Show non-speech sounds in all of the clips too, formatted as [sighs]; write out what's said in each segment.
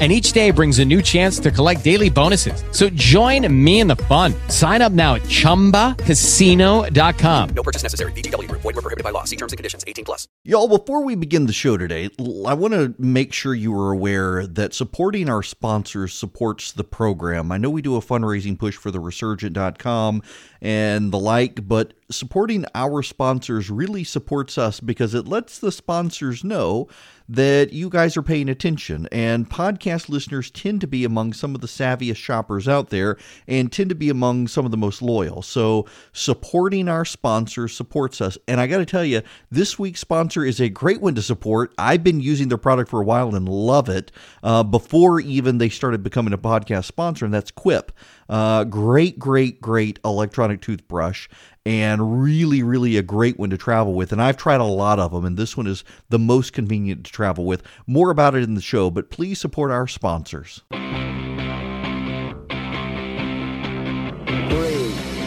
and each day brings a new chance to collect daily bonuses. So join me in the fun. Sign up now at ChumbaCasino.com. No purchase necessary. VGW. Void were prohibited by law. See terms and conditions. 18 plus. Y'all, before we begin the show today, I want to make sure you are aware that supporting our sponsors supports the program. I know we do a fundraising push for the resurgent.com and the like, but supporting our sponsors really supports us because it lets the sponsors know that you guys are paying attention. And podcast listeners tend to be among some of the savviest shoppers out there and tend to be among some of the most loyal. So supporting our sponsors supports us. And I got to tell you, this week's sponsor is a great one to support. I've been using their product for a while and love it uh, before even they started becoming a podcast sponsor, and that's Quip. Uh, great, great, great electronic toothbrush and really, really a great one to travel with. And I've tried a lot of them, and this one is the most convenient to travel with. More about it in the show, but please support our sponsors. Three,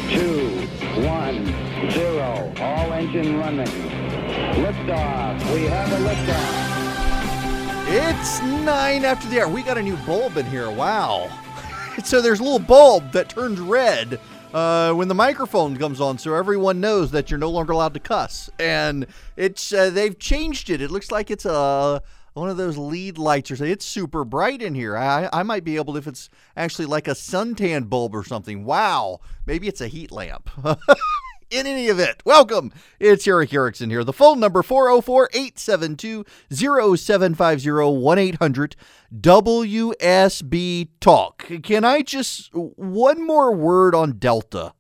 two, one, zero. All engine running. Liftoff. We have a liftoff. It's nine after the hour. We got a new bulb in here. Wow. [laughs] so there's a little bulb that turns red uh, when the microphone comes on, so everyone knows that you're no longer allowed to cuss. And it's uh, they've changed it. It looks like it's a one of those lead lights or something. It's super bright in here. I, I might be able if it's actually like a suntan bulb or something. Wow. Maybe it's a heat lamp. [laughs] in any event, welcome. It's Erick Erickson here. The phone number 404 872 0750 1 800 WSB Talk. Can I just one more word on Delta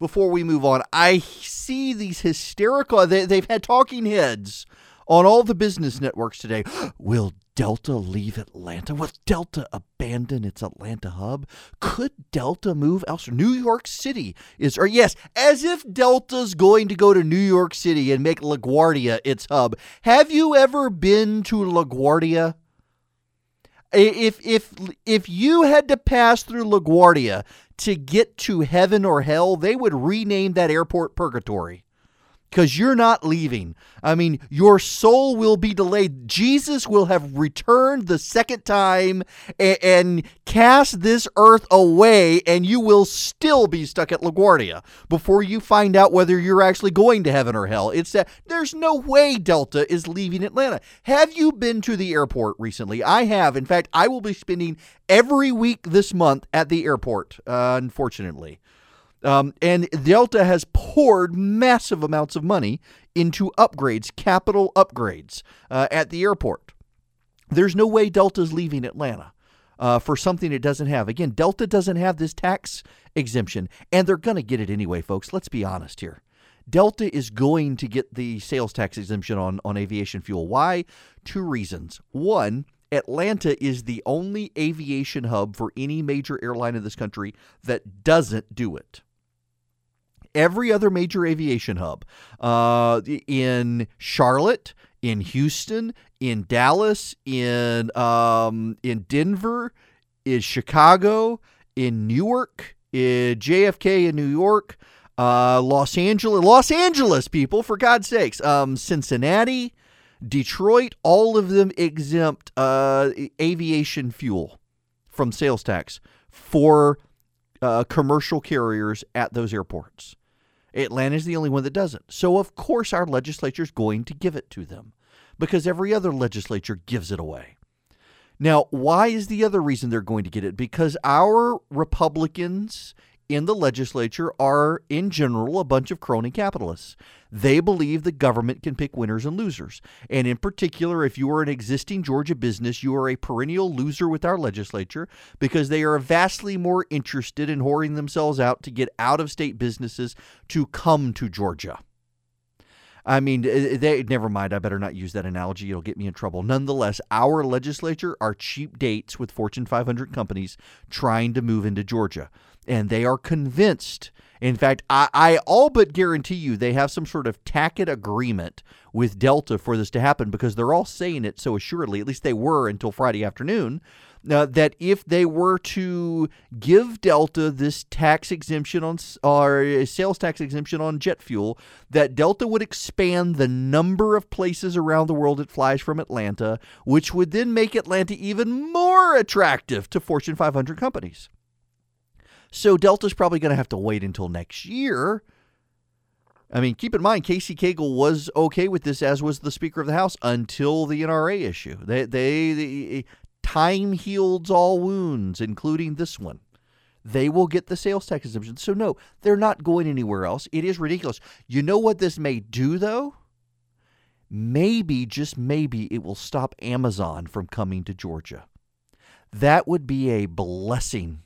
before we move on? I see these hysterical they, they've had talking heads on all the business networks today. [gasps] Will Delta leave Atlanta? Will Delta abandon its Atlanta hub? Could Delta move elsewhere? New York City is, or yes, as if Delta's going to go to New York City and make LaGuardia its hub. Have you ever been to LaGuardia? If if if you had to pass through LaGuardia to get to heaven or hell, they would rename that airport Purgatory because you're not leaving. I mean, your soul will be delayed. Jesus will have returned the second time and, and, cast this earth away, and you will still be stuck at LaGuardia before you find out whether you're actually going to heaven or hell. It's that there's no way Delta is leaving Atlanta. Have you been to the airport recently? I have. In fact, I will be spending every week this month at the airport, uh, unfortunately. Um, and Delta has poured massive amounts of money into upgrades, capital upgrades uh, at the airport. There's no way Delta's leaving Atlanta uh, for something it doesn't have. Again, Delta doesn't have this tax exemption, and they're going to get it anyway, folks. Let's be honest here. Delta is going to get the sales tax exemption on, on aviation fuel. Why? Two reasons. One, Atlanta is the only aviation hub for any major airline in this country that doesn't do it every other major aviation hub uh, in Charlotte, in Houston, in Dallas, in um, in Denver, in Chicago, in Newark, in JFK in New York, uh, Los Angeles, Los Angeles people, for God's sakes, um, Cincinnati, Detroit, all of them exempt uh, aviation fuel from sales tax for uh, commercial carriers at those airports. Atlanta is the only one that doesn't. So, of course, our legislature is going to give it to them because every other legislature gives it away. Now, why is the other reason they're going to get it? Because our Republicans in the legislature are, in general, a bunch of crony capitalists. They believe the government can pick winners and losers. And in particular, if you are an existing Georgia business, you are a perennial loser with our legislature because they are vastly more interested in whoring themselves out to get out of state businesses to come to Georgia. I mean, eh, eh, they never mind. I better not use that analogy. It'll get me in trouble. Nonetheless, our legislature are cheap dates with Fortune 500 companies trying to move into Georgia, and they are convinced. In fact, I, I all but guarantee you they have some sort of tacit agreement with Delta for this to happen because they're all saying it so assuredly. At least they were until Friday afternoon uh, that if they were to give Delta this tax exemption on or sales tax exemption on jet fuel, that Delta would expand the number of places around the world it flies from Atlanta, which would then make Atlanta even more attractive to Fortune 500 companies. So Delta's probably going to have to wait until next year. I mean, keep in mind, Casey Cagle was okay with this, as was the Speaker of the House, until the NRA issue. They, they, they eh, Time heals all wounds, including this one. They will get the sales tax exemption. So, no, they're not going anywhere else. It is ridiculous. You know what this may do, though? Maybe, just maybe, it will stop Amazon from coming to Georgia. That would be a blessing.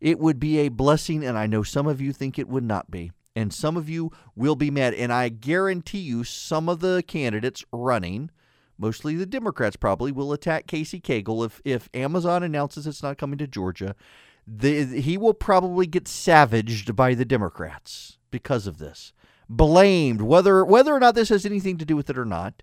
It would be a blessing, and I know some of you think it would not be. And some of you will be mad. And I guarantee you, some of the candidates running mostly the Democrats probably, will attack Casey Cagle if, if Amazon announces it's not coming to Georgia. The, he will probably get savaged by the Democrats because of this. Blamed, whether whether or not this has anything to do with it or not.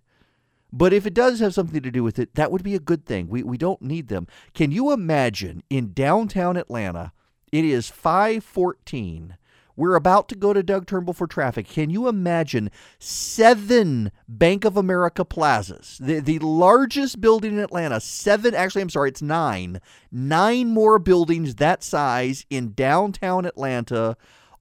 But if it does have something to do with it, that would be a good thing. We, we don't need them. Can you imagine in downtown Atlanta, it is 514 we're about to go to Doug Turnbull for traffic. Can you imagine seven Bank of America plazas, the, the largest building in Atlanta? Seven, actually, I'm sorry, it's nine. Nine more buildings that size in downtown Atlanta,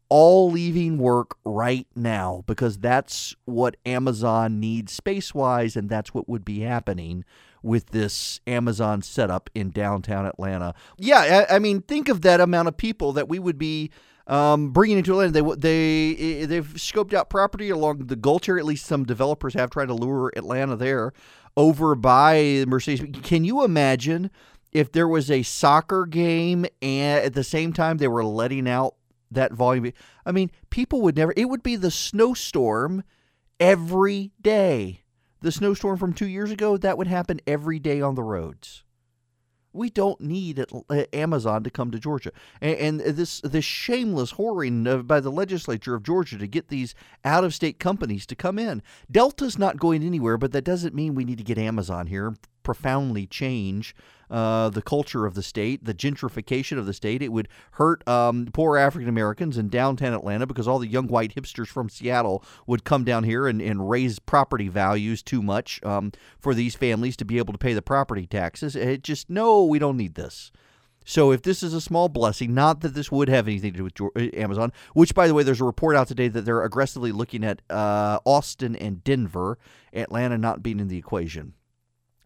all leaving work right now because that's what Amazon needs space wise, and that's what would be happening with this Amazon setup in downtown Atlanta. Yeah, I, I mean, think of that amount of people that we would be um, bringing into Atlanta. They they they've scoped out property along the Gulch area. At least some developers have tried to lure Atlanta there over by Mercedes. Can you imagine if there was a soccer game and at the same time they were letting out that volume? I mean, people would never. It would be the snowstorm every day. The snowstorm from two years ago that would happen every day on the roads. We don't need Amazon to come to Georgia, and, and this this shameless whoring by the legislature of Georgia to get these out of state companies to come in. Delta's not going anywhere, but that doesn't mean we need to get Amazon here profoundly change uh, the culture of the state, the gentrification of the state. It would hurt um, poor African Americans in downtown Atlanta because all the young white hipsters from Seattle would come down here and, and raise property values too much um, for these families to be able to pay the property taxes. It just, no, we don't need this. So if this is a small blessing, not that this would have anything to do with uh, Amazon, which by the way, there's a report out today that they're aggressively looking at uh, Austin and Denver, Atlanta not being in the equation.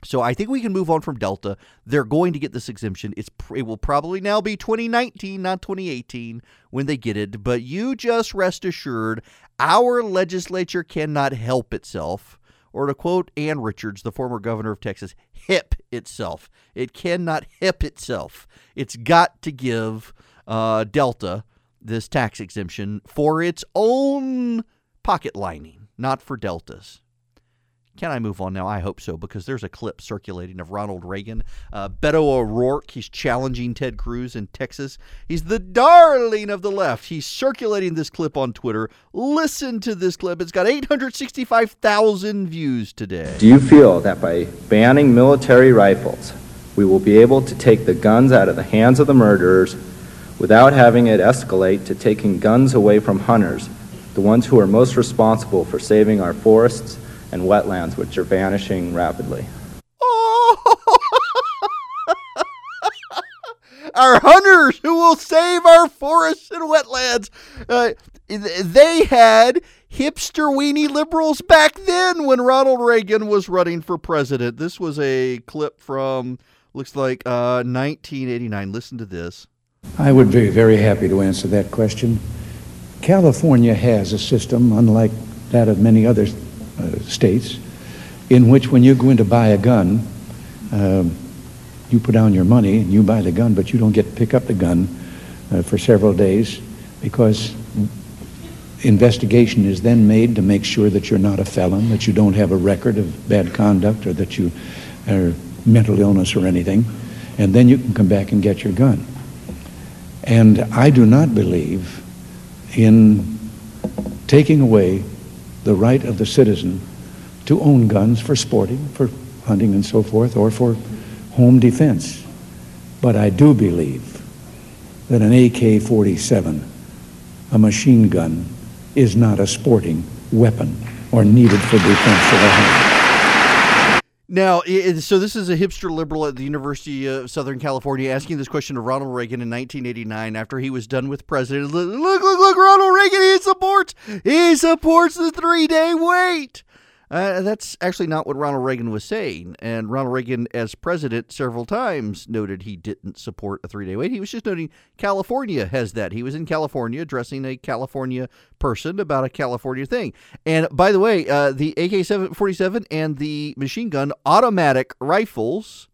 So I think we can move on from Delta. They're going to get this exemption. It's it will probably now be 2019, not 2018 when they get it, but you just rest assured our legislature cannot help itself or to quote Ann Richards, the former governor of Texas, hip itself. It cannot hip itself. It's got to give uh, Delta this tax exemption for its own pocket lining, not for Delta's. Can I move on now? I hope so, because there's a clip circulating of Ronald Reagan. Uh, Beto O'Rourke, he's challenging Ted Cruz in Texas. He's the darling of the left. He's circulating this clip on Twitter. Listen to this clip. It's got 865,000 views today. Do you feel that by banning military rifles, we will be able to take the guns out of the hands of the murderers without having it escalate to taking guns away from hunters, the ones who are most responsible for saving our forests? And wetlands, which are vanishing rapidly. [laughs] our hunters who will save our forests and wetlands. Uh, they had hipster weenie liberals back then when Ronald Reagan was running for president. This was a clip from looks like uh, 1989. Listen to this. I would be very happy to answer that question. California has a system, unlike that of many other states, in which when you go in to buy a gun, um, you put down your money and you buy the gun, but you don't get to pick up the gun uh, for several days because investigation is then made to make sure that you're not a felon, that you don't have a record of bad conduct, or that you are mental illness or anything, and then you can come back and get your gun. And I do not believe in taking away the right of the citizen to own guns for sporting, for hunting and so forth, or for home defense. But I do believe that an AK 47, a machine gun, is not a sporting weapon or needed for defense of a home. Now, so this is a hipster liberal at the University of Southern California asking this question of Ronald Reagan in 1989 after he was done with president. Look, look, look, Ronald Reagan, he supports, he supports the three-day wait. Uh, that's actually not what Ronald Reagan was saying. And Ronald Reagan, as president, several times noted he didn't support a three day wait. He was just noting California has that. He was in California addressing a California person about a California thing. And by the way, uh, the AK 47 and the machine gun automatic rifles,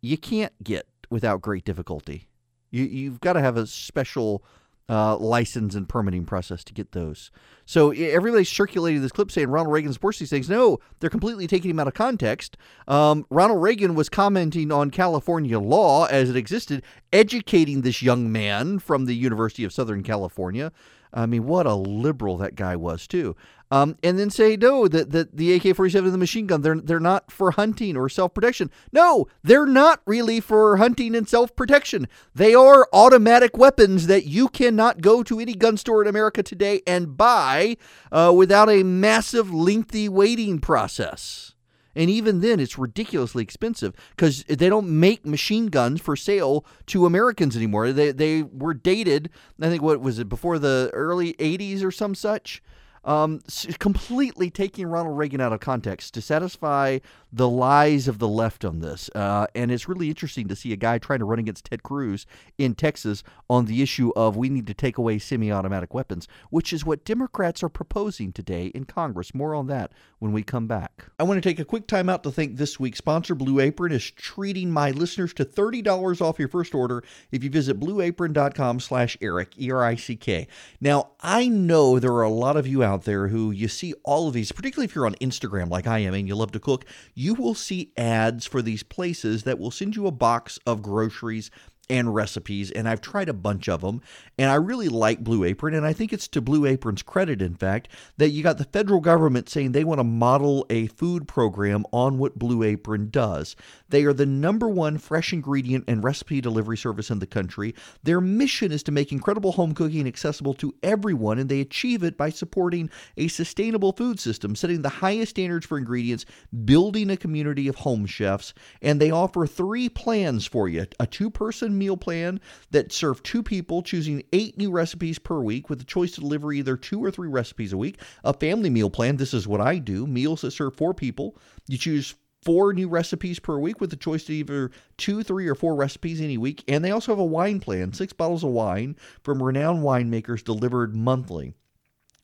you can't get without great difficulty. You, you've got to have a special uh, license and permitting process to get those. So everybody's circulating this clip saying Ronald Reagan supports these things. No, they're completely taking him out of context. Um, Ronald Reagan was commenting on California law as it existed, educating this young man from the University of Southern California. I mean, what a liberal that guy was too. Um, and then say no that, that the AK-47 and the machine gun they're they're not for hunting or self-protection. No, they're not really for hunting and self-protection. They are automatic weapons that you cannot go to any gun store in America today and buy uh, without a massive, lengthy waiting process. And even then, it's ridiculously expensive because they don't make machine guns for sale to Americans anymore. They, they were dated, I think, what was it, before the early 80s or some such? Um, completely taking Ronald Reagan out of context to satisfy the lies of the left on this. Uh, and it's really interesting to see a guy trying to run against Ted Cruz in Texas on the issue of we need to take away semi automatic weapons, which is what Democrats are proposing today in Congress. More on that when we come back. I want to take a quick time out to thank this week's sponsor, Blue Apron, is treating my listeners to $30 off your first order if you visit blueapron.com slash Erick, E-R-I-C-K. Now, I know there are a lot of you out there who you see all of these, particularly if you're on Instagram like I am and you love to cook, you will see ads for these places that will send you a box of groceries and recipes, and I've tried a bunch of them, and I really like Blue Apron, and I think it's to Blue Apron's credit, in fact, that you got the federal government saying they want to model a food program on what Blue Apron does. They are the number one fresh ingredient and recipe delivery service in the country. Their mission is to make incredible home cooking accessible to everyone, and they achieve it by supporting a sustainable food system, setting the highest standards for ingredients, building a community of home chefs, and they offer three plans for you a two person meal plan that serve two people, choosing eight new recipes per week with the choice to deliver either two or three recipes a week. A family meal plan, this is what I do meals that serve four people. You choose four new recipes per week with the choice to either two, three, or four recipes any week. And they also have a wine plan, six bottles of wine from renowned winemakers delivered monthly.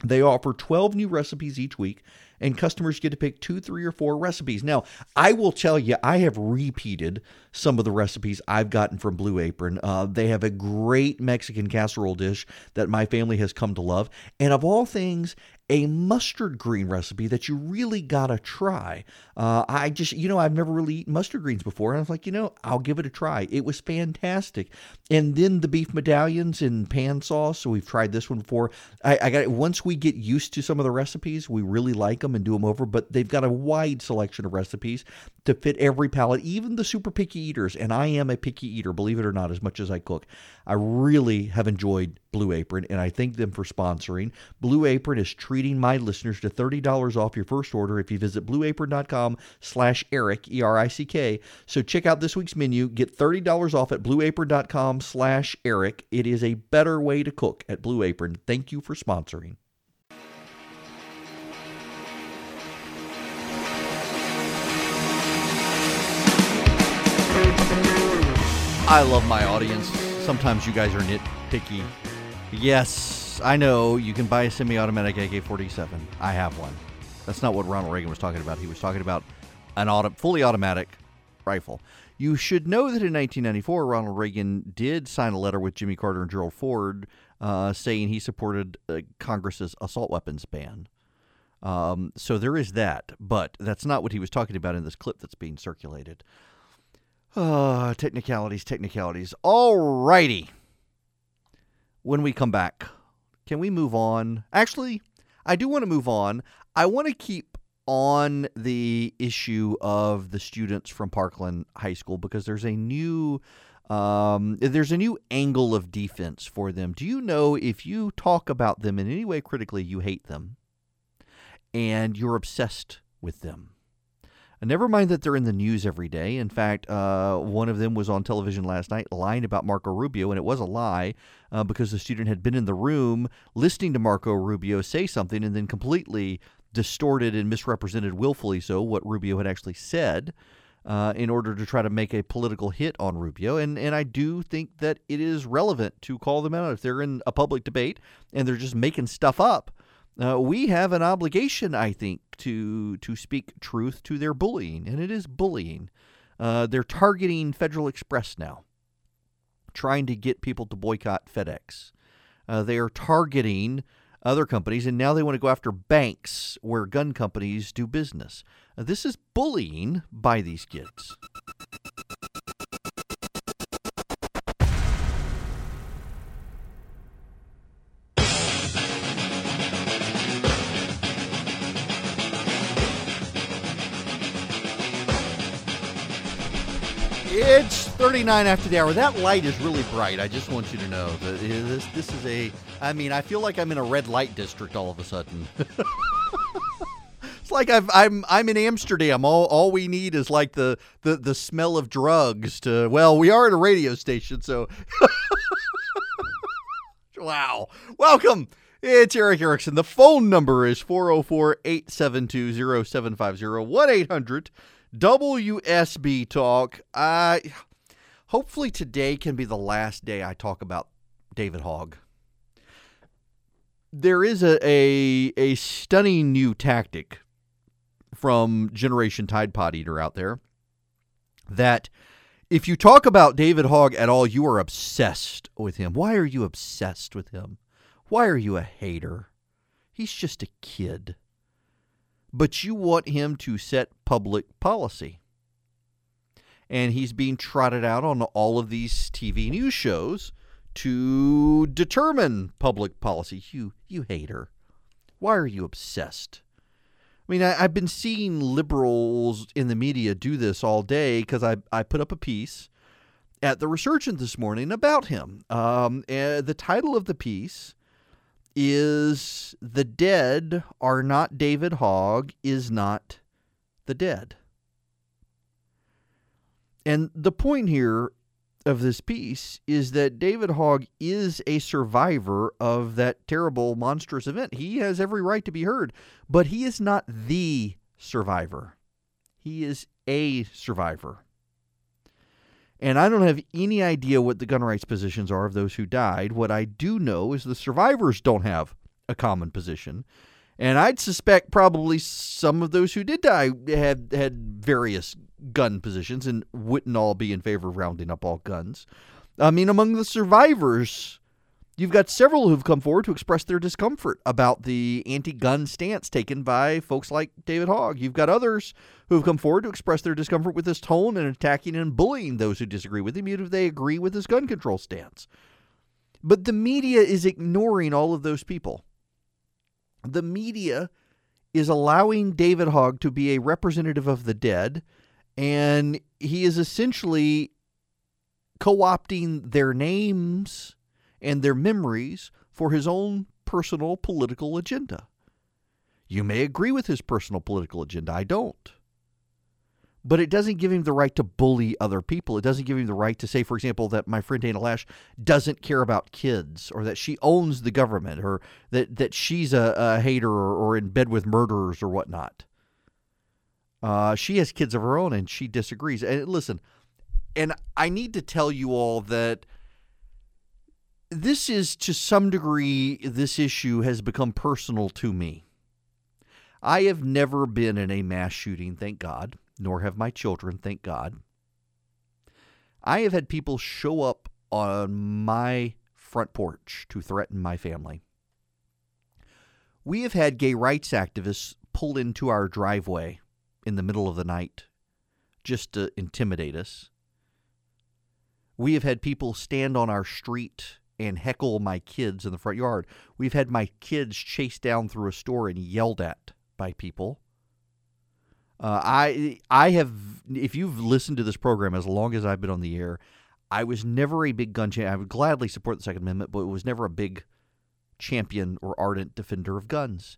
They offer 12 new recipes each week, and customers get to pick two, three, or four recipes. Now, I will tell you, I have repeated some of the recipes I've gotten from Blue Apron. Uh, they have a great Mexican casserole dish that my family has come to love. And of all things, a mustard green recipe that you really gotta try. Uh, I just, you know, I've never really eaten mustard greens before, and I was like, you know, I'll give it a try. It was fantastic. And then the beef medallions in pan sauce. So we've tried this one before. I, I got. Once we get used to some of the recipes, we really like them and do them over. But they've got a wide selection of recipes to fit every palate, even the super picky eaters. And I am a picky eater, believe it or not, as much as I cook. I really have enjoyed Blue Apron, and I thank them for sponsoring. Blue Apron is treating my listeners to $30 off your first order if you visit blueapron.com slash Erick, E-R-I-C-K. So check out this week's menu. Get $30 off at blueapron.com slash Erick. It is a better way to cook at Blue Apron. Thank you for sponsoring. I love my audience Sometimes you guys are nitpicky. Yes, I know you can buy a semi automatic AK 47. I have one. That's not what Ronald Reagan was talking about. He was talking about an auto- fully automatic rifle. You should know that in 1994, Ronald Reagan did sign a letter with Jimmy Carter and Gerald Ford uh, saying he supported uh, Congress's assault weapons ban. Um, so there is that, but that's not what he was talking about in this clip that's being circulated. Uh, [sighs] technicalities, technicalities. All righty. When we come back, can we move on? Actually, I do want to move on. I want to keep on the issue of the students from Parkland High School because there's a new um, there's a new angle of defense for them. Do you know if you talk about them in any way critically, you hate them and you're obsessed with them? And never mind that they're in the news every day. In fact, uh, one of them was on television last night lying about Marco Rubio, and it was a lie uh, because the student had been in the room listening to Marco Rubio say something and then completely distorted and misrepresented willfully so what Rubio had actually said. Uh, in order to try to make a political hit on Rubio. And, and I do think that it is relevant to call them out. If they're in a public debate and they're just making stuff up, uh, we have an obligation, I think, to to speak truth to their bullying, and it is bullying. Uh, they're targeting Federal Express now, trying to get people to boycott FedEx. Uh, they are targeting other companies, and now they want to go after banks where gun companies do business. Uh, this is bullying by these kids. It's 39 after the hour. That light is really bright. I just want you to know that this this is a I mean, I feel like I'm in a red light district all of a sudden. [laughs] it's like I've, I'm I'm in Amsterdam. All all we need is like the, the the smell of drugs to well, we are at a radio station, so [laughs] Wow. Welcome. It's Erick Erickson. The phone number is 404 872 0750 1 800 WSB Talk. I hopefully today can be the last day I talk about David Hogg. There is a, a, a stunning new tactic from Generation Tide Pod Eater out there that if you talk about David Hogg at all, you are obsessed with him. Why are you obsessed with him? Why are you a hater? He's just a kid but you want him to set public policy. And he's being trotted out on all of these TV news shows to determine public policy. You, you hate her. Why are you obsessed? I mean, I, have been seeing liberals in the media do this all day because I, I put up a piece at the Resurgent this morning about him. Um, the title of the piece is the dead are not David Hogg, is not the dead. And the point here of this piece is that David Hogg is a survivor of that terrible, monstrous event. He has every right to be heard, but he is not the survivor. He is a survivor. And I don't have any idea what the gun rights positions are of those who died. What I do know is the survivors don't have a common position. And I'd suspect probably some of those who did die had had various gun positions and wouldn't all be in favor of rounding up all guns. I mean, among the survivors, You've got several who've come forward to express their discomfort about the anti gun stance taken by folks like David Hogg. You've got others who've come forward to express their discomfort with his tone and attacking and bullying those who disagree with him, even if they agree with his gun control stance. But the media is ignoring all of those people. The media is allowing David Hogg to be a representative of the dead, and he is essentially co opting their names and their memories for his own personal political agenda. You may agree with his personal political agenda. I don't. But it doesn't give him the right to bully other people. It doesn't give him the right to say, for example, that my friend Dana Loesch doesn't care about kids or that she owns the government or that, that she's a, a hater or, or, in bed with murderers or whatnot. Uh, she has kids of her own and she disagrees. And listen, and I need to tell you all that this is to some degree, this issue has become personal to me. I have never been in a mass shooting, thank God, nor have my children, thank God. I have had people show up on my front porch to threaten my family. We have had gay rights activists pull into our driveway in the middle of the night just to intimidate us. We have had people stand on our street and heckle my kids in the front yard. We've had my kids chased down through a store and yelled at by people. Uh, I I have if you've listened to this program as long as I've been on the air, I was never a big gun champion. I would gladly support the Second Amendment, but it was never a big champion or ardent defender of guns.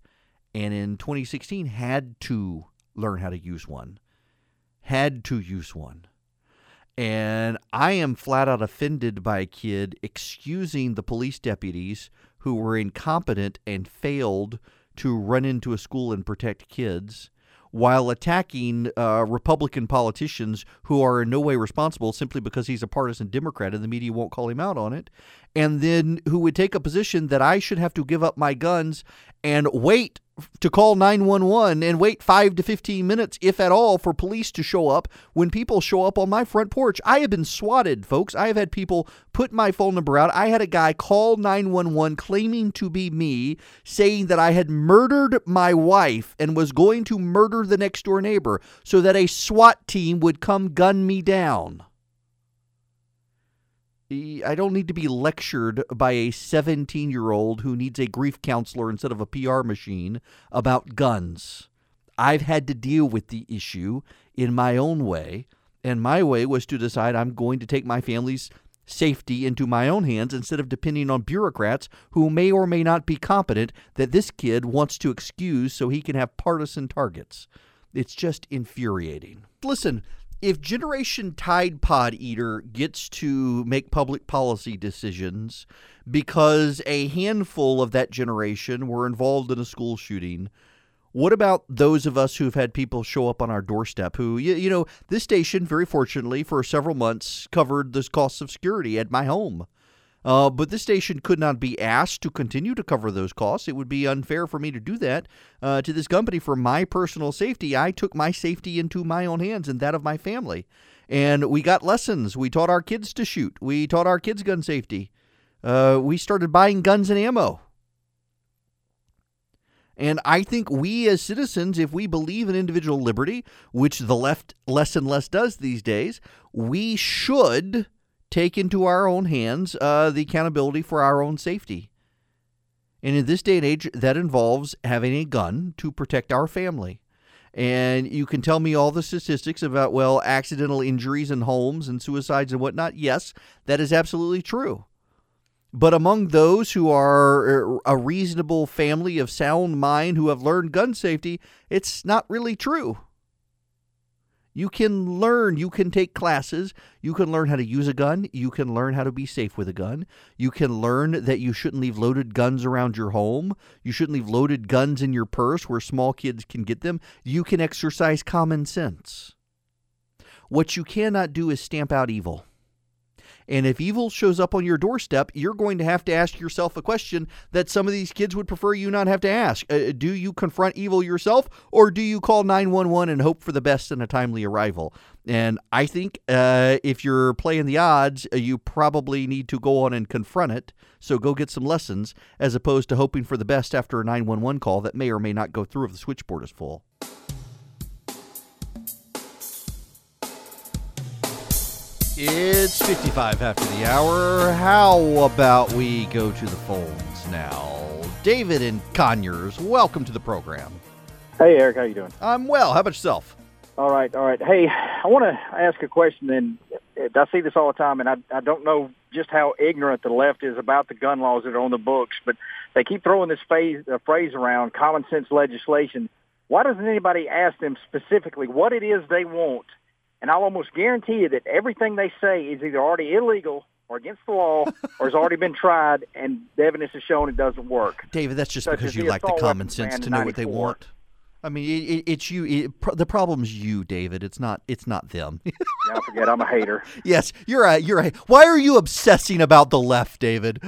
And in 2016, had to learn how to use one. Had to use one. And I am flat out offended by a kid excusing the police deputies who were incompetent and failed to run into a school and protect kids while attacking uh, Republican politicians who are in no way responsible simply because he's a partisan Democrat and the media won't call him out on it, and then who would take a position that I should have to give up my guns and wait to call 911 and wait 5 to 15 minutes if at all for police to show up when people show up on my front porch. I have been swatted, folks. I have had people put my phone number out. I had a guy call 911 claiming to be me, saying that I had murdered my wife and was going to murder the next door neighbor so that a SWAT team would come gun me down. I don't need to be lectured by a 17 year old who needs a grief counselor instead of a PR machine about guns. I've had to deal with the issue in my own way, and my way was to decide I'm going to take my family's safety into my own hands instead of depending on bureaucrats who may or may not be competent that this kid wants to excuse so he can have partisan targets. It's just infuriating. Listen, if Generation Tide Pod Eater gets to make public policy decisions because a handful of that generation were involved in a school shooting, what about those of us who've had people show up on our doorstep who, you, you know, this station, very fortunately, for several months covered the costs of security at my home. Uh, but this station could not be asked to continue to cover those costs. It would be unfair for me to do that uh, to this company for my personal safety. I took my safety into my own hands and that of my family. And we got lessons. We taught our kids to shoot, we taught our kids gun safety. Uh, we started buying guns and ammo. And I think we as citizens, if we believe in individual liberty, which the left less and less does these days, we should take into our own hands uh, the accountability for our own safety. And in this day and age, that involves having a gun to protect our family. And you can tell me all the statistics about, well, accidental injuries in homes and suicides and whatnot. Yes, that is absolutely true. But among those who are uh, a reasonable family of sound mind who have learned gun safety, it's not really true. You can learn, you can take classes, you can learn how to use a gun, you can learn how to be safe with a gun, you can learn that you shouldn't leave loaded guns around your home, you shouldn't leave loaded guns in your purse where small kids can get them. You can exercise common sense. What you cannot do is stamp out evil. And if evil shows up on your doorstep, you're going to have to ask yourself a question that some of these kids would prefer you not have to ask. Uh, do you confront evil yourself, or do you call 911 and hope for the best and a timely arrival? And I think uh, if you're playing the odds, uh, you probably need to go on and confront it. So go get some lessons as opposed to hoping for the best after a 911 call that may or may not go through if the switchboard is full. It's 55 after the hour. How about we go to the phones now? David and Conyers, welcome to the program. Hey, Erick, how you doing? I'm well. How about yourself? All right, all right. Hey, I want to ask a question, and I see this all the time, and I, I don't know just how ignorant the left is about the gun laws that are on the books, but they keep throwing this phase, uh, phrase around, common sense legislation. Why doesn't anybody ask them specifically what it is they want – and I'll almost guarantee you that everything they say is either already illegal or against the law [laughs] or has already been tried, and the evidence has shown it doesn't work. David, that's just Such because you like the common sense to know what they want. I mean, it, it, it's you. It, pr- the problem's you, David. It's not. It's not them. [laughs] Don't forget, I'm a hater. yes, you're a. You're a. Why are you obsessing about the left, David?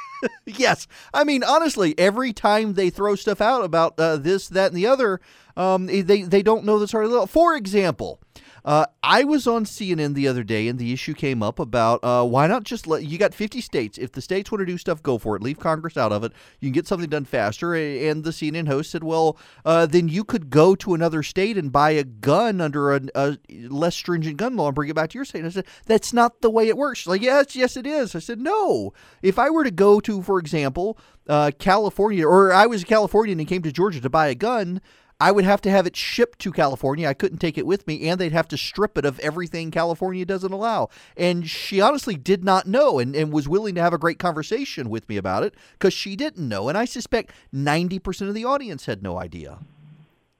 [laughs] yes, I mean honestly, every time they throw stuff out about uh, this, that, and the other, um, they they don't know the story. For example, uh, I was on CNN the other day, and the issue came up about uh, why not just let you got 50 states. If the states want to do stuff, go for it. Leave Congress out of it. You can get something done faster. And the CNN host said, well, uh, then you could go to another state and buy a gun under a, a, less stringent gun law and bring it back to your state. And I said, that's not the way it works. She's like, yes, yes, it is. I said, no. If I were to go to, for example, uh, California, or I was a Californian and came to Georgia to buy a gun, I would have to have it shipped to California. I couldn't take it with me, and they'd have to strip it of everything California doesn't allow. And she honestly did not know and, and was willing to have a great conversation with me about it because she didn't know. And I suspect 90% of the audience had no idea.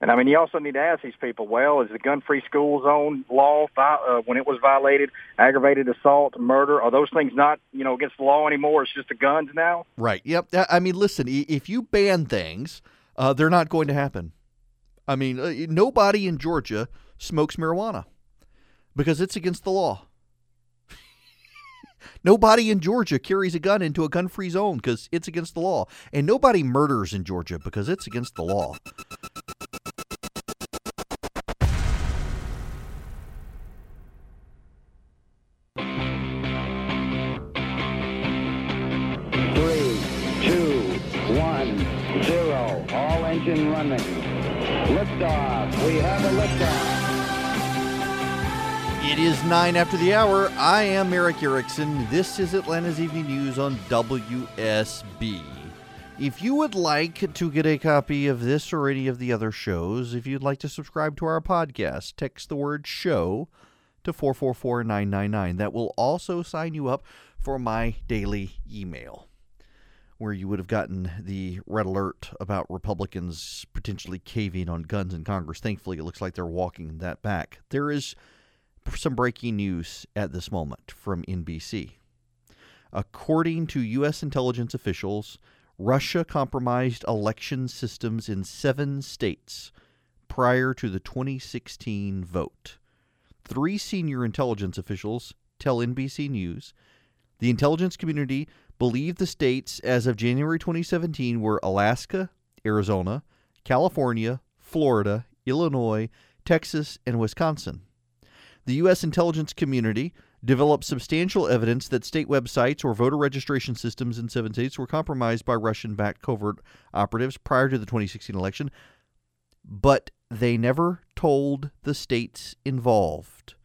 And I mean, you also need to ask these people, well, is the gun-free school zone law, uh, when it was violated, aggravated assault, murder, are those things not, you know, against the law anymore? It's just the guns now? Right. Yep. I mean, listen, if you ban things, uh, they're not going to happen. I mean, uh, nobody in Georgia smokes marijuana because it's against the law. [laughs] nobody in Georgia carries a gun into a gun free zone because it's against the law. And nobody murders in Georgia because it's against the law. Three, two, one, zero. All engine running. Liftoff. We have a liftoff. It is nine after the hour. I am Erick Erickson. This is Atlanta's Evening News on WSB. If you would like to get a copy of this or any of the other shows, if you'd like to subscribe to our podcast, text the word show to 444999. That will also sign you up for my daily email, where you would have gotten the red alert about Republicans potentially caving on guns in Congress. Thankfully, it looks like they're walking that back. There is some breaking news at this moment from NBC. According to U.S. intelligence officials, Russia compromised election systems in seven states prior to the 2016 vote. Three senior intelligence officials tell NBC News the intelligence community believed the states as of January 2017 were Alaska, Arizona, California, Florida, Illinois, Texas, and Wisconsin. The U.S. intelligence community developed substantial evidence that state websites or voter registration systems in seven states were compromised by Russian backed covert operatives prior to the 2016 election, but they never told the states involved,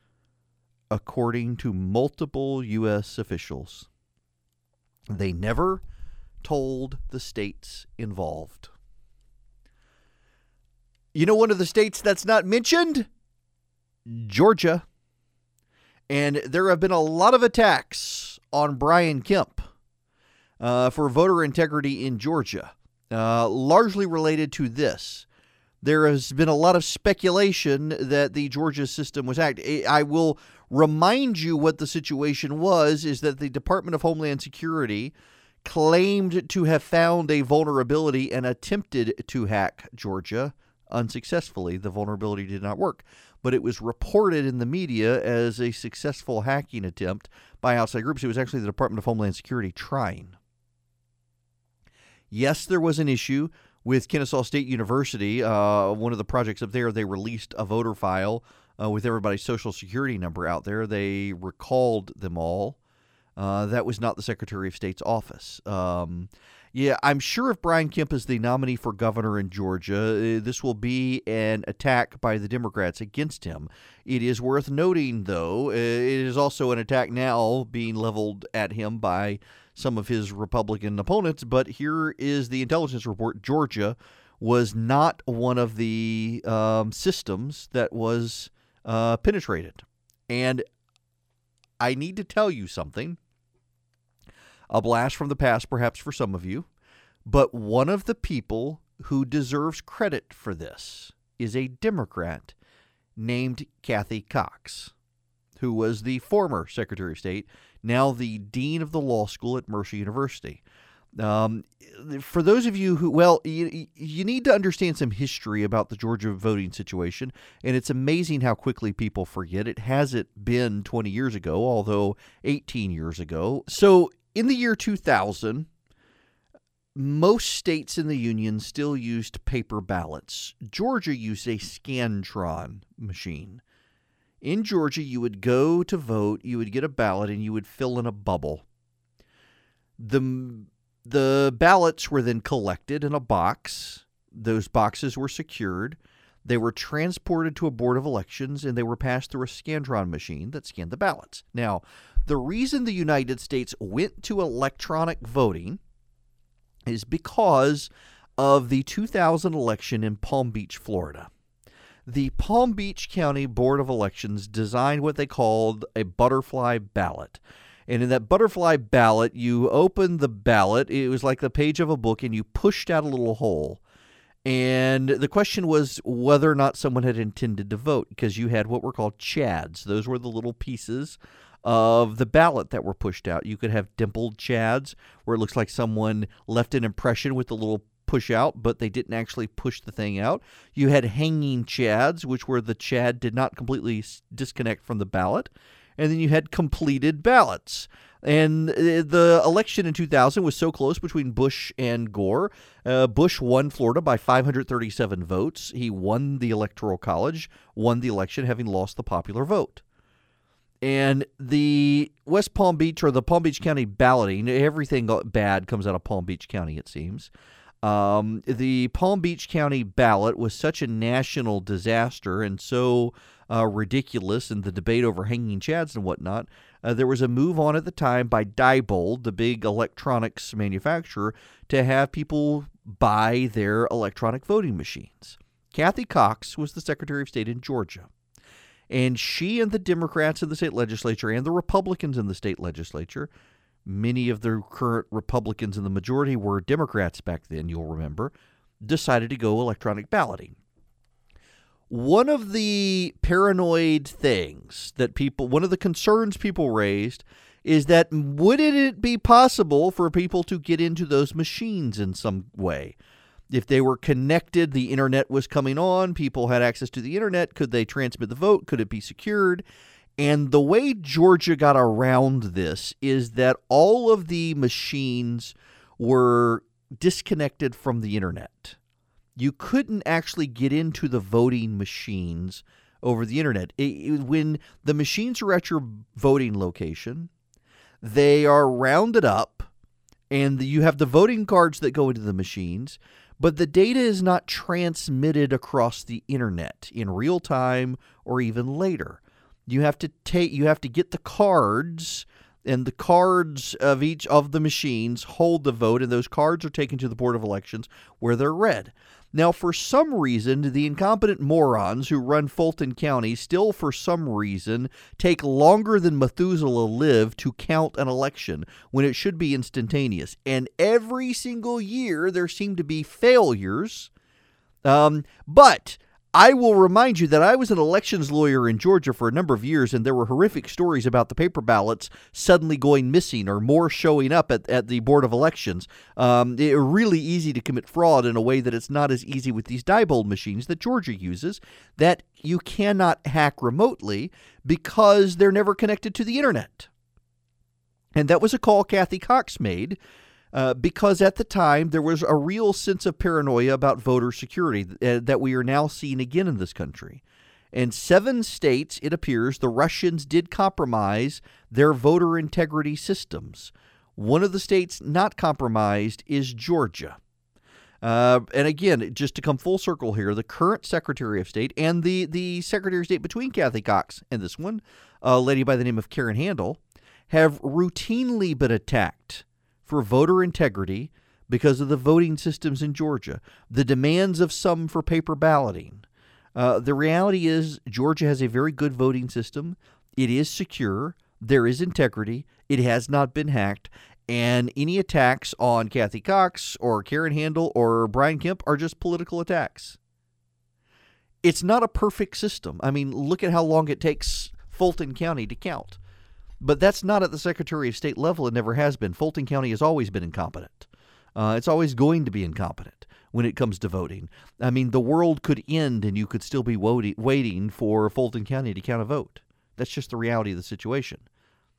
according to multiple U.S. officials. They never told the states involved. You know, one of the states that's not mentioned? Georgia. And there have been a lot of attacks on Brian Kemp uh, for voter integrity in Georgia, uh, largely related to this. There has been a lot of speculation that the Georgia system was hacked. I will remind you what the situation was is that the Department of Homeland Security claimed to have found a vulnerability and attempted to hack Georgia unsuccessfully. The vulnerability did not work but it was reported in the media as a successful hacking attempt by outside groups. It was actually the Department of Homeland Security trying. Yes, there was an issue with Kennesaw State University. Uh, one of the projects up there, they released a voter file uh, with everybody's social security number out there. They recalled them all. Uh, that was not the Secretary of State's office. Um, yeah, I'm sure if Brian Kemp is the nominee for governor in Georgia, uh, this will be an attack by the Democrats against him. It is worth noting, though, uh, it is also an attack now being leveled at him by some of his Republican opponents. But here is the intelligence report Georgia was not one of the um, systems that was uh, penetrated. And I need to tell you something a blast from the past, perhaps for some of you. But one of the people who deserves credit for this is a Democrat named Cathy Cox, who was the former Secretary of State, now the Dean of the Law School at Mercer University. Um, for those of you who, well, you, you need to understand some history about the Georgia voting situation, and it's amazing how quickly people forget. It hasn't been 20 years ago, although 18 years ago. So in the year 2000, most states in the Union still used paper ballots. Georgia used a Scantron machine. In Georgia, you would go to vote, you would get a ballot, and you would fill in a bubble. The the ballots were then collected in a box. Those boxes were secured. They were transported to a board of elections and they were passed through a Scantron machine that scanned the ballots. Now, the reason the United States went to electronic voting is because of the 2000 election in Palm Beach, Florida. The Palm Beach County Board of Elections designed what they called a butterfly ballot. And in that butterfly ballot, you opened the ballot. It was like the page of a book, and you pushed out a little hole. And the question was whether or not someone had intended to vote because you had what were called chads. Those were the little pieces of the ballot that were pushed out. You could have dimpled chads where it looks like someone left an impression with the little push out, but they didn't actually push the thing out. You had hanging chads, which were the chad did not completely disconnect from the ballot and then you had completed ballots. And uh, the election in 2000 was so close between Bush and Gore. Uh, Bush won Florida by 537 votes. He won the Electoral College, won the election, having lost the popular vote. And the West Palm Beach or the Palm Beach County balloting, everything bad comes out of Palm Beach County, it seems. Um, the Palm Beach County ballot was such a national disaster and so uh, ridiculous and the debate over hanging chads and whatnot. Uh, there was a move on at the time by Diebold, the big electronics manufacturer, to have people buy their electronic voting machines. Cathy Cox was the Secretary of State in Georgia. And she and the Democrats in the state legislature and the Republicans in the state legislature, many of the current Republicans in the majority were Democrats back then, you'll remember, decided to go electronic balloting one of the paranoid things that people, one of the concerns people raised is that wouldn't it be possible for people to get into those machines in some way? If they were connected, the internet was coming on, people had access to the internet, could they transmit the vote? Could it be secured? And the way Georgia got around this is that all of the machines were disconnected from the internet you couldn't actually get into the voting machines over the internet. It, it, when the machines are at your voting location, they are rounded up, and you have the voting cards that go into the machines, but the data is not transmitted across the internet in real time or even later. You have to take you have to get the cards and the cards of each of the machines hold the vote and those cards are taken to the board of elections where they're read. Now, for some reason, the incompetent morons who run Fulton County still, for some reason, take longer than Methuselah lived to count an election when it should be instantaneous. And every single year, there seem to be failures. Um, but I will remind you that I was an elections lawyer in Georgia for a number of years, and there were horrific stories about the paper ballots suddenly going missing or more showing up at, at the Board of Elections. Um, it's really easy to commit fraud in a way that it's not as easy with these Diebold machines that Georgia uses, that you cannot hack remotely because they're never connected to the internet. And that was a call Cathy Cox made uh, because at the time there was a real sense of paranoia about voter security uh, that we are now seeing again in this country. In seven states, it appears the Russians did compromise their voter integrity systems. One of the states not compromised is Georgia. Uh, and again, just to come full circle here, the current Secretary of State and the, the Secretary of State between Cathy Cox and this one, a lady by the name of Karen Handel, have routinely been attacked for voter integrity because of the voting systems in Georgia, the demands of some for paper balloting. Uh, the reality is, Georgia has a very good voting system. It is secure. There is integrity. It has not been hacked. And any attacks on Cathy Cox or Karen Handel or Brian Kemp are just political attacks. It's not a perfect system. I mean, look at how long it takes Fulton County to count. But that's not at the Secretary of State level. It never has been. Fulton County has always been incompetent. Uh, it's always going to be incompetent when it comes to voting. I mean, the world could end and you could still be waiting for Fulton County to count a vote. That's just the reality of the situation.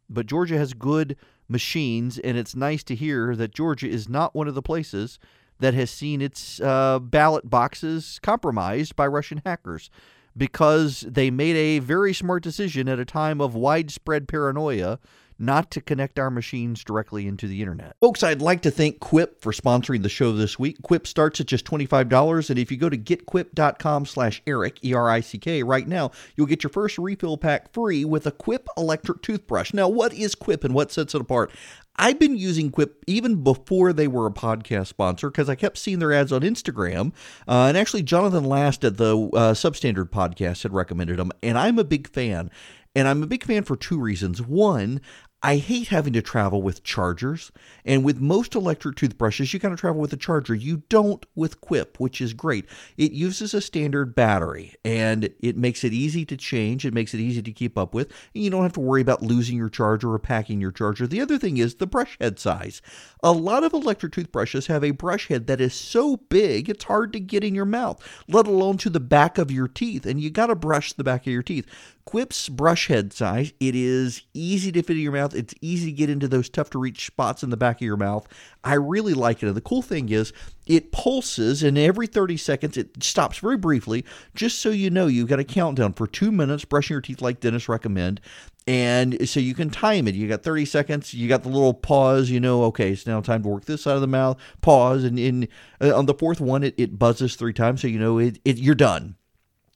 But Georgia has good machines, and it's nice to hear that Georgia is not one of the places that has seen its uh, ballot boxes compromised by Russian hackers because they made a very smart decision at a time of widespread paranoia not to connect our machines directly into the internet. Folks, I'd like to thank Quip for sponsoring the show this week. Quip starts at just $25, and if you go to getquip.com slash Erick, E-R-I-C-K, right now, you'll get your first refill pack free with a Quip electric toothbrush. Now, what is Quip and what sets it apart? I've been using Quip even before they were a podcast sponsor because I kept seeing their ads on Instagram. Uh, and actually, Jonathan Last at the uh, Substandard podcast had recommended them, and I'm a big fan. And I'm a big fan for two reasons. One, I hate having to travel with chargers. And with most electric toothbrushes, you kind of travel with a charger. You don't with Quip, which is great. It uses a standard battery and it makes it easy to change. It makes it easy to keep up with. And you don't have to worry about losing your charger or packing your charger. The other thing is the brush head size. A lot of electric toothbrushes have a brush head that is so big it's hard to get in your mouth, let alone to the back of your teeth. And you got to brush the back of your teeth. Quip's brush head size, it is easy to fit in your mouth. It's easy to get into those tough to reach spots in the back of your mouth. I really like it. And the cool thing is, it pulses, and every 30 seconds it stops very briefly, just so you know you've got a countdown for two minutes brushing your teeth like dentists recommend. And so you can time it. You got 30 seconds. You got the little pause. You know, okay, it's now time to work this side of the mouth. Pause, and in uh, on the fourth one, it, it buzzes three times, so you know it, it you're done.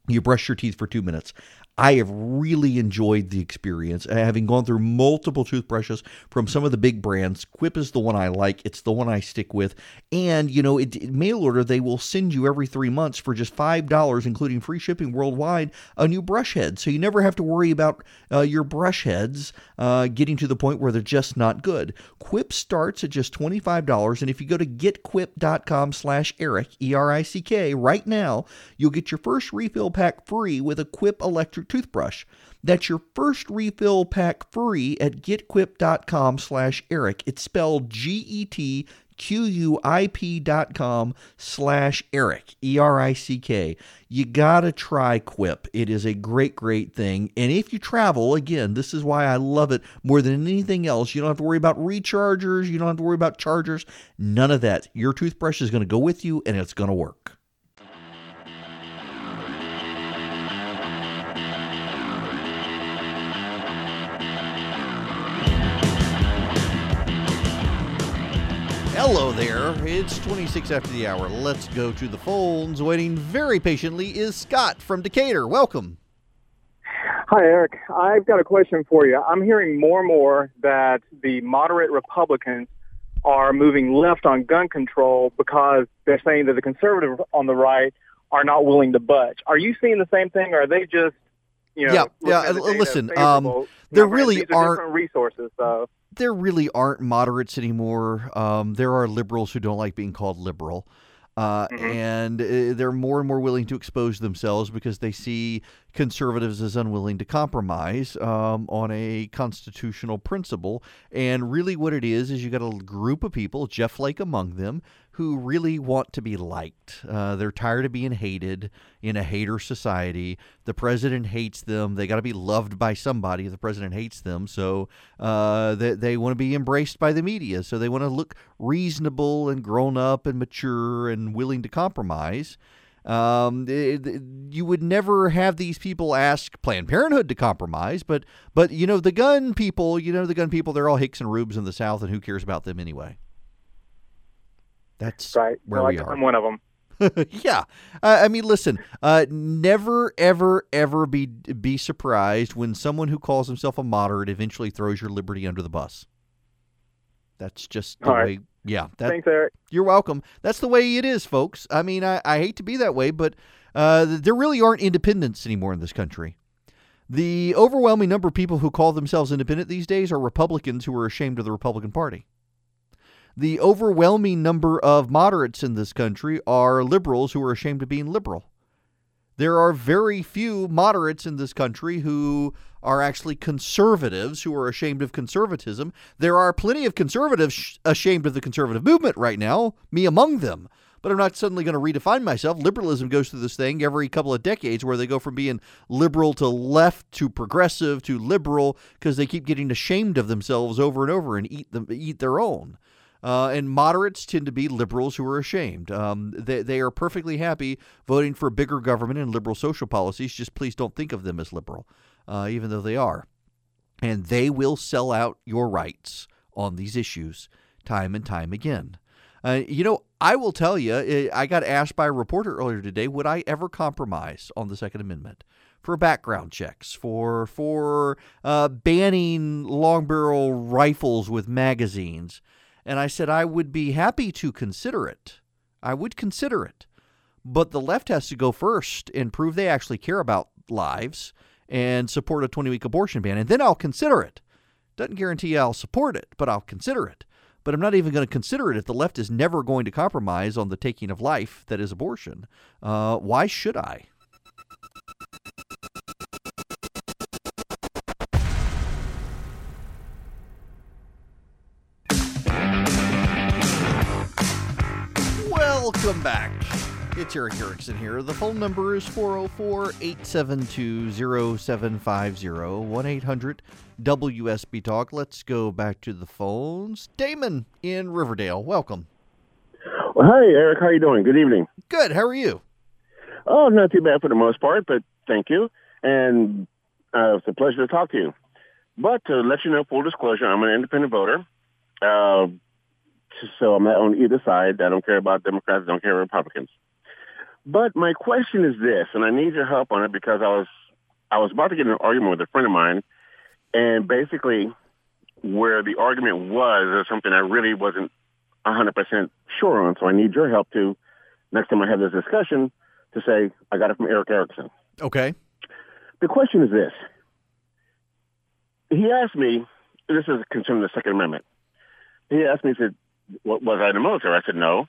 You brush your teeth for two minutes. I have really enjoyed the experience. Uh, having gone through multiple toothbrushes from some of the big brands, Quip is the one I like. It's the one I stick with. And, you know, it, it, mail order, they will send you every three months for just $5, including free shipping worldwide, a new brush head. So you never have to worry about uh, your brush heads uh, getting to the point where they're just not good. Quip starts at just $25. And if you go to getquip.com slash Erick, E R I C K, right now, you'll get your first refill pack free with a Quip electric electric toothbrush. That's your first refill pack free at getquip.com slash Erick. It's spelled G-E-T Q-U-I-P dot com slash Erick, E-R-I-C-K. You gotta try Quip. It is a great, great thing. And if you travel, again, this is why I love it more than anything else. You don't have to worry about rechargers. You don't have to worry about chargers. None of that. Your toothbrush is going to go with you and it's going to work. Hello there. It's 26 after the hour. Let's go to the phones. Waiting very patiently is Scott from Decatur. Welcome. Hi, Erick. I've got a question for you. I'm hearing more and more that the moderate Republicans are moving left on gun control because they're saying that the conservatives on the right are not willing to budge. Are you seeing the same thing, or are they just, you know, yeah, yeah. Listen, um, there really are different resources. So there really aren't moderates anymore. Um, there are liberals who don't like being called liberal. Uh, mm-hmm. And uh, they're more and more willing to expose themselves because they see conservatives as unwilling to compromise um, on a constitutional principle. And really, what it is is you got a group of people, Jeff Flake among them, who really want to be liked. Uh, they're tired of being hated in a hater society. The president hates them. They got to be loved by somebody. The president hates them, so uh, they, they want to be embraced by the media. So they want to look reasonable and grown up and mature and willing to compromise. Um, you would never have these people ask Planned Parenthood to compromise, but but you know the gun people, you know the gun people, they're all hicks and rubes in the South, and who cares about them anyway? That's right. where well, we are. I'm one of them. [laughs] yeah, uh, I mean, listen. Uh, never, ever, ever be be surprised when someone who calls himself a moderate eventually throws your liberty under the bus. That's just the All way. Right. Yeah. That, Thanks, Erick. You're welcome. That's the way it is, folks. I mean, I, I hate to be that way, but uh, there really aren't independents anymore in this country. The overwhelming number of people who call themselves independent these days are Republicans who are ashamed of the Republican Party the overwhelming number of moderates in this country are liberals who are ashamed of being liberal. There are very few moderates in this country who are actually conservatives who are ashamed of conservatism. There are plenty of conservatives sh- ashamed of the conservative movement right now, me among them. But I'm not suddenly going to redefine myself. Liberalism goes through this thing every couple of decades where they go from being liberal to left to progressive to liberal because they keep getting ashamed of themselves over and over and eat them eat their own. Uh, and moderates tend to be liberals who are ashamed. Um, they, they are perfectly happy voting for bigger government and liberal social policies. Just please don't think of them as liberal, uh, even though they are. And they will sell out your rights on these issues time and time again. Uh, you know, I will tell you, I got asked by a reporter earlier today, would I ever compromise on the Second Amendment? For background checks, for for uh, banning long barrel rifles with magazines, and I said I would be happy to consider it. I would consider it, but the left has to go first and prove they actually care about lives and support a 20 week abortion ban, and then I'll consider it. Doesn't guarantee I'll support it, but I'll consider it. But I'm not even going to consider it if the left is never going to compromise on the taking of life that is abortion. Uh, why should I? Welcome back. It's Erick Erickson here. The phone number is 404 872 0750 1 800 WSB Talk. Let's go back to the phones. Damon in Riverdale, welcome. Well, hi, Erick. How are you doing? Good evening. Good. How are you? Oh, not too bad for the most part, but thank you. And uh, it's a pleasure to talk to you. But to let you know, full disclosure, I'm an independent voter. Uh, so I'm not on either side. I don't care about Democrats. I don't care about Republicans. But my question is this, and I need your help on it because I was I was about to get in an argument with a friend of mine, and basically where the argument was is something I really wasn't 100% sure on. So I need your help to next time I have this discussion to say I got it from Erick Erickson. Okay. The question is this. He asked me, this is concerning the Second Amendment. He asked me, he said, was I in the military? I said, no.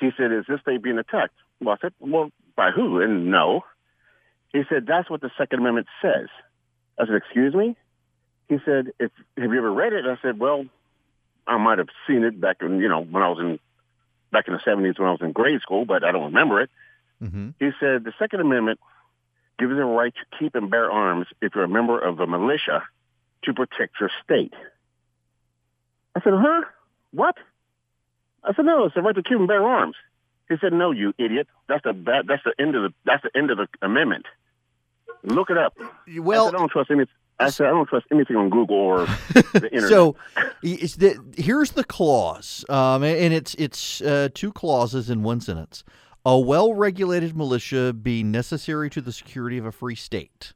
He said, is this state being attacked? Well, I said, well, by who? And no. He said, that's what the Second Amendment says. I said, excuse me? He said, if, have you ever read it? I said, well, I might have seen it back in, you know, when I was in, back in the 70s when I was in grade school, but I don't remember it. Mm-hmm. He said, the Second Amendment gives you the right to keep and bear arms if you're a member of a militia to protect your state. I said, huh? What? I said, no, it's the right to keep and bear arms. He said, no, you idiot. That's the bad, that's the end of the that's the end of the amendment. Look it up. Well, I, said, I don't trust anything. I said I don't trust anything on Google or the [laughs] internet. so the, here's the clause, um, and it's it's uh, two clauses in one sentence. A well-regulated militia be necessary to the security of a free state.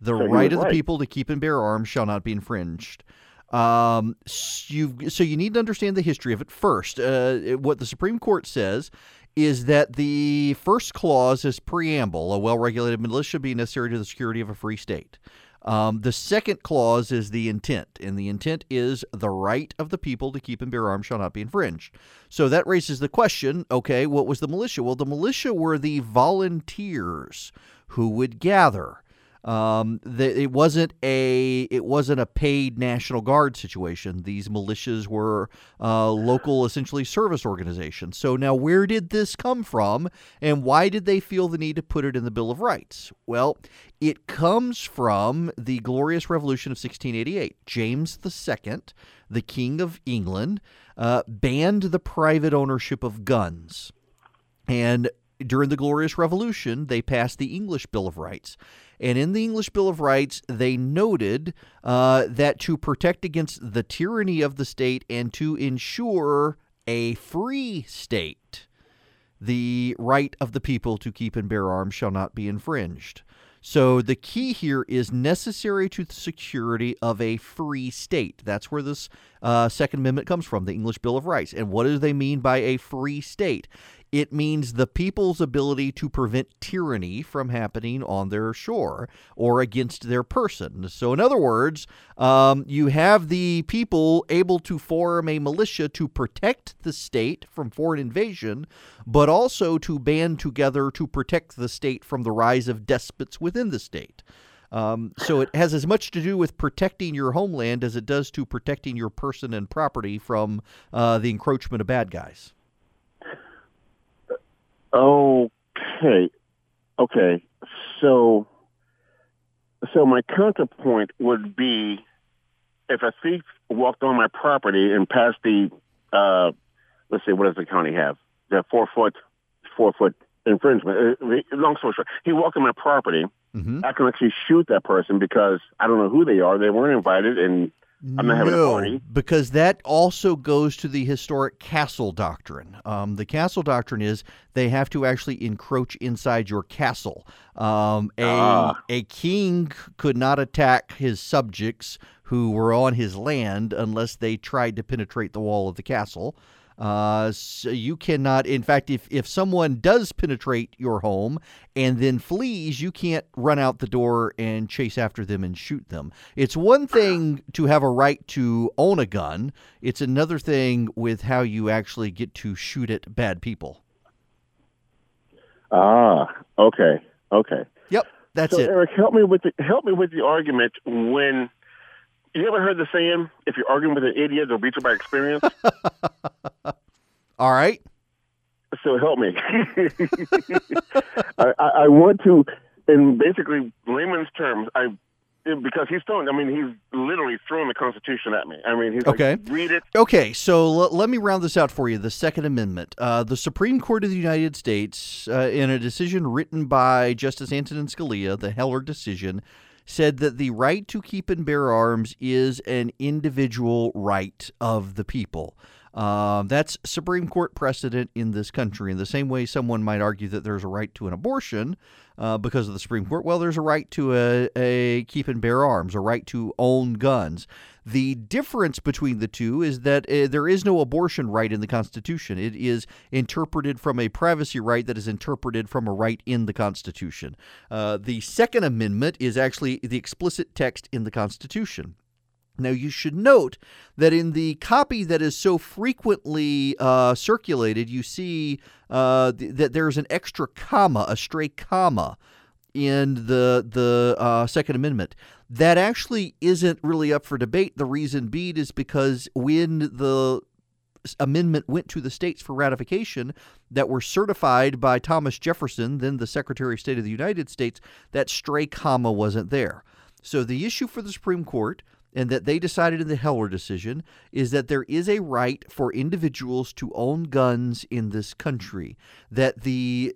The So right of the right. people to keep and bear arms shall not be infringed. Um, you so you need to understand the history of it first. Uh, what the Supreme Court says is that the first clause is preamble: a well-regulated militia be necessary to the security of a free state. Um, the second clause is the intent, and the intent is the right of the people to keep and bear arms shall not be infringed. So that raises the question: Okay, what was the militia? Well, the militia were the volunteers who would gather. Um, the, it wasn't a it wasn't a paid National Guard situation. These militias were uh, local, essentially service organizations. So now, where did this come from, and why did they feel the need to put it in the Bill of Rights? Well, it comes from the Glorious Revolution of 1688. James II, the King of England, uh, banned the private ownership of guns. And during the Glorious Revolution, they passed the English Bill of Rights. And in the English Bill of Rights, they noted uh, that to protect against the tyranny of the state and to ensure a free state, the right of the people to keep and bear arms shall not be infringed. So the key here is necessary to the security of a free state. That's where this uh, Second Amendment comes from, the English Bill of Rights. And what do they mean by a free state? It means the people's ability to prevent tyranny from happening on their shore or against their person. So, in other words, um, you have the people able to form a militia to protect the state from foreign invasion, but also to band together to protect the state from the rise of despots within the state. Um, so it has as much to do with protecting your homeland as it does to protecting your person and property from uh, the encroachment of bad guys. Okay. Okay. So, so my counterpoint would be if a thief walked on my property and passed the, uh, let's see, what does the county have? The four foot, four foot infringement. Uh, long story short, he walked on my property. Mm-hmm. I can actually shoot that person because I don't know who they are. They weren't invited, and I'm not having a no, party. because that also goes to the historic castle doctrine. Um, the castle doctrine is they have to actually encroach inside your castle. Um, a Ah. a king could not attack his subjects who were on his land unless they tried to penetrate the wall of the castle. Uh, so you cannot. In fact, if if someone does penetrate your home and then flees, you can't run out the door and chase after them and shoot them. It's one thing to have a right to own a gun. It's another thing with how you actually get to shoot at bad people. Ah, okay, okay. Yep, that's so it. Erick, help me with the help me with the argument when you ever heard the saying, "If you're arguing with an idiot, they'll beat you by experience." [laughs] All right. so help me. [laughs] I, I, I want to, in basically layman's terms, I because he's throwing. I mean, he's literally throwing the Constitution at me. I mean, he's Okay. like, read it. Okay, so l- let me round this out for you. The Second Amendment. Uh, the Supreme Court of the United States, uh, in a decision written by Justice Antonin Scalia, the Heller decision, said that the right to keep and bear arms is an individual right of the people. Um, that's Supreme Court precedent in this country. In the same way, someone might argue that there's a right to an abortion uh, because of the Supreme Court. Well, there's a right to a, a keep and bear arms, a right to own guns. The difference between the two is that uh, there is no abortion right in the Constitution. It is interpreted from a privacy right that is interpreted from a right in the Constitution. Uh, the Second Amendment is actually the explicit text in the Constitution. Now, you should note that in the copy that is so frequently uh, circulated, you see uh, th- that there's an extra comma, a stray comma, in the the uh, Second Amendment. That actually isn't really up for debate. The reason being is because when the amendment went to the states for ratification that were certified by Thomas Jefferson, then the Secretary of State of the United States, that stray comma wasn't there. So the issue for the Supreme Court and that they decided in the Heller decision is that there is a right for individuals to own guns in this country. That the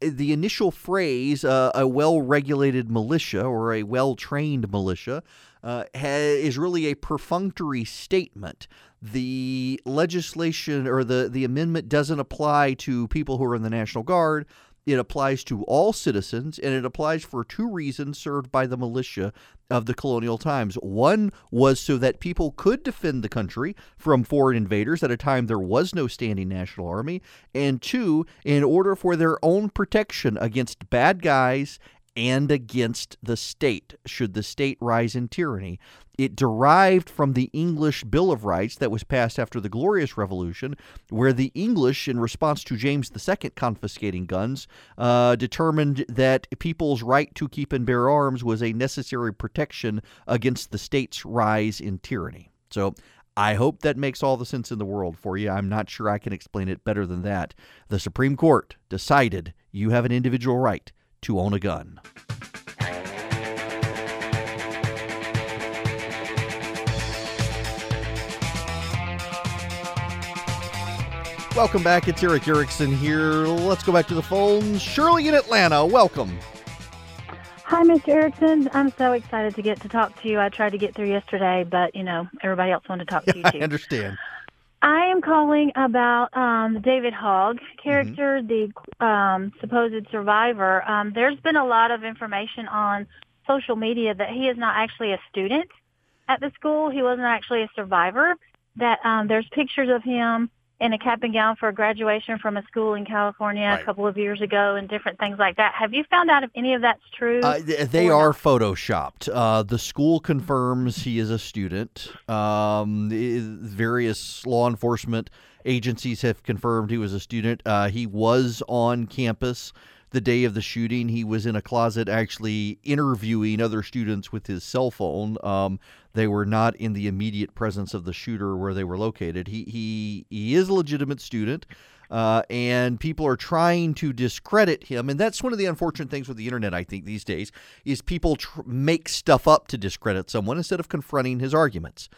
the initial phrase, uh, a well regulated militia or a well trained militia, uh, ha- is really a perfunctory statement. The legislation or the, the amendment doesn't apply to people who are in the National Guard. It applies to all citizens, and it applies for two reasons served by the militia of the colonial times. One was so that people could defend the country from foreign invaders at a time there was no standing national army, and two, in order for their own protection against bad guys and against the state, should the state rise in tyranny. It derived from the English Bill of Rights that was passed after the Glorious Revolution, where the English, in response to James II confiscating guns, uh, determined that people's right to keep and bear arms was a necessary protection against the state's rise in tyranny. So I hope that makes all the sense in the world for you. I'm not sure I can explain it better than that. The Supreme Court decided you have an individual right to own a gun. Welcome back. It's Erick Erickson here. Let's go back to the phone. Shirley in Atlanta, welcome. Hi, Mr. Erickson. I'm so excited to get to talk to you. I tried to get through yesterday, but you know everybody else wanted to talk to you [laughs] I too. understand. I am calling about um, David Hogg character, the um, supposed survivor. Um, there's been a lot of information on social media that he is not actually a student at the school. He wasn't actually a survivor. That um, there's pictures of him in a cap and gown for a graduation from a school in California Right. a couple of years ago and different things like that. Have you found out if any of that's true? Uh, they are photoshopped. Uh, the school confirms he is a student. Um, various law enforcement agencies have confirmed he was a student. Uh, he was on campus the day of the shooting. He was in a closet actually interviewing other students with his cell phone. Um, they were not in the immediate presence of the shooter where they were located. He he he is a legitimate student. Uh, and people are trying to discredit him, and that's one of the unfortunate things with the internet. I think these days is people tr- make stuff up to discredit someone instead of confronting his arguments.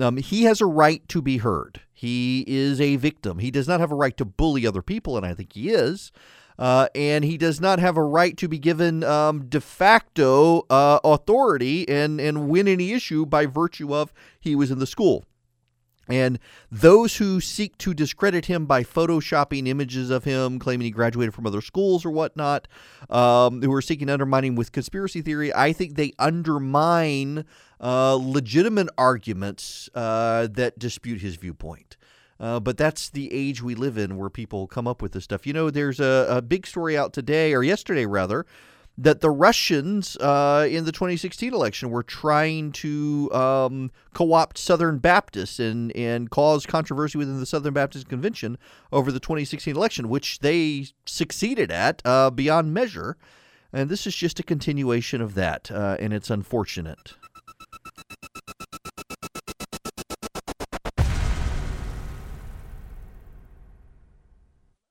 Um, he has a right to be heard. He is a victim. He does not have a right to bully other people, and I think he is. Uh, and he does not have a right to be given um, de facto uh, authority and, and win any issue by virtue of he was in the school. And those who seek to discredit him by photoshopping images of him, claiming he graduated from other schools or whatnot, um, who are seeking undermining with conspiracy theory, I think they undermine uh, legitimate arguments uh, that dispute his viewpoint. Uh, but that's the age we live in where people come up with this stuff. You know, there's a, a big story out today, or yesterday rather, that the Russians uh, in the 2016 election were trying to um, co-opt Southern Baptists and and cause controversy within the Southern Baptist Convention over the 2016 election, which they succeeded at uh, beyond measure. And this is just a continuation of that, uh, and it's unfortunate.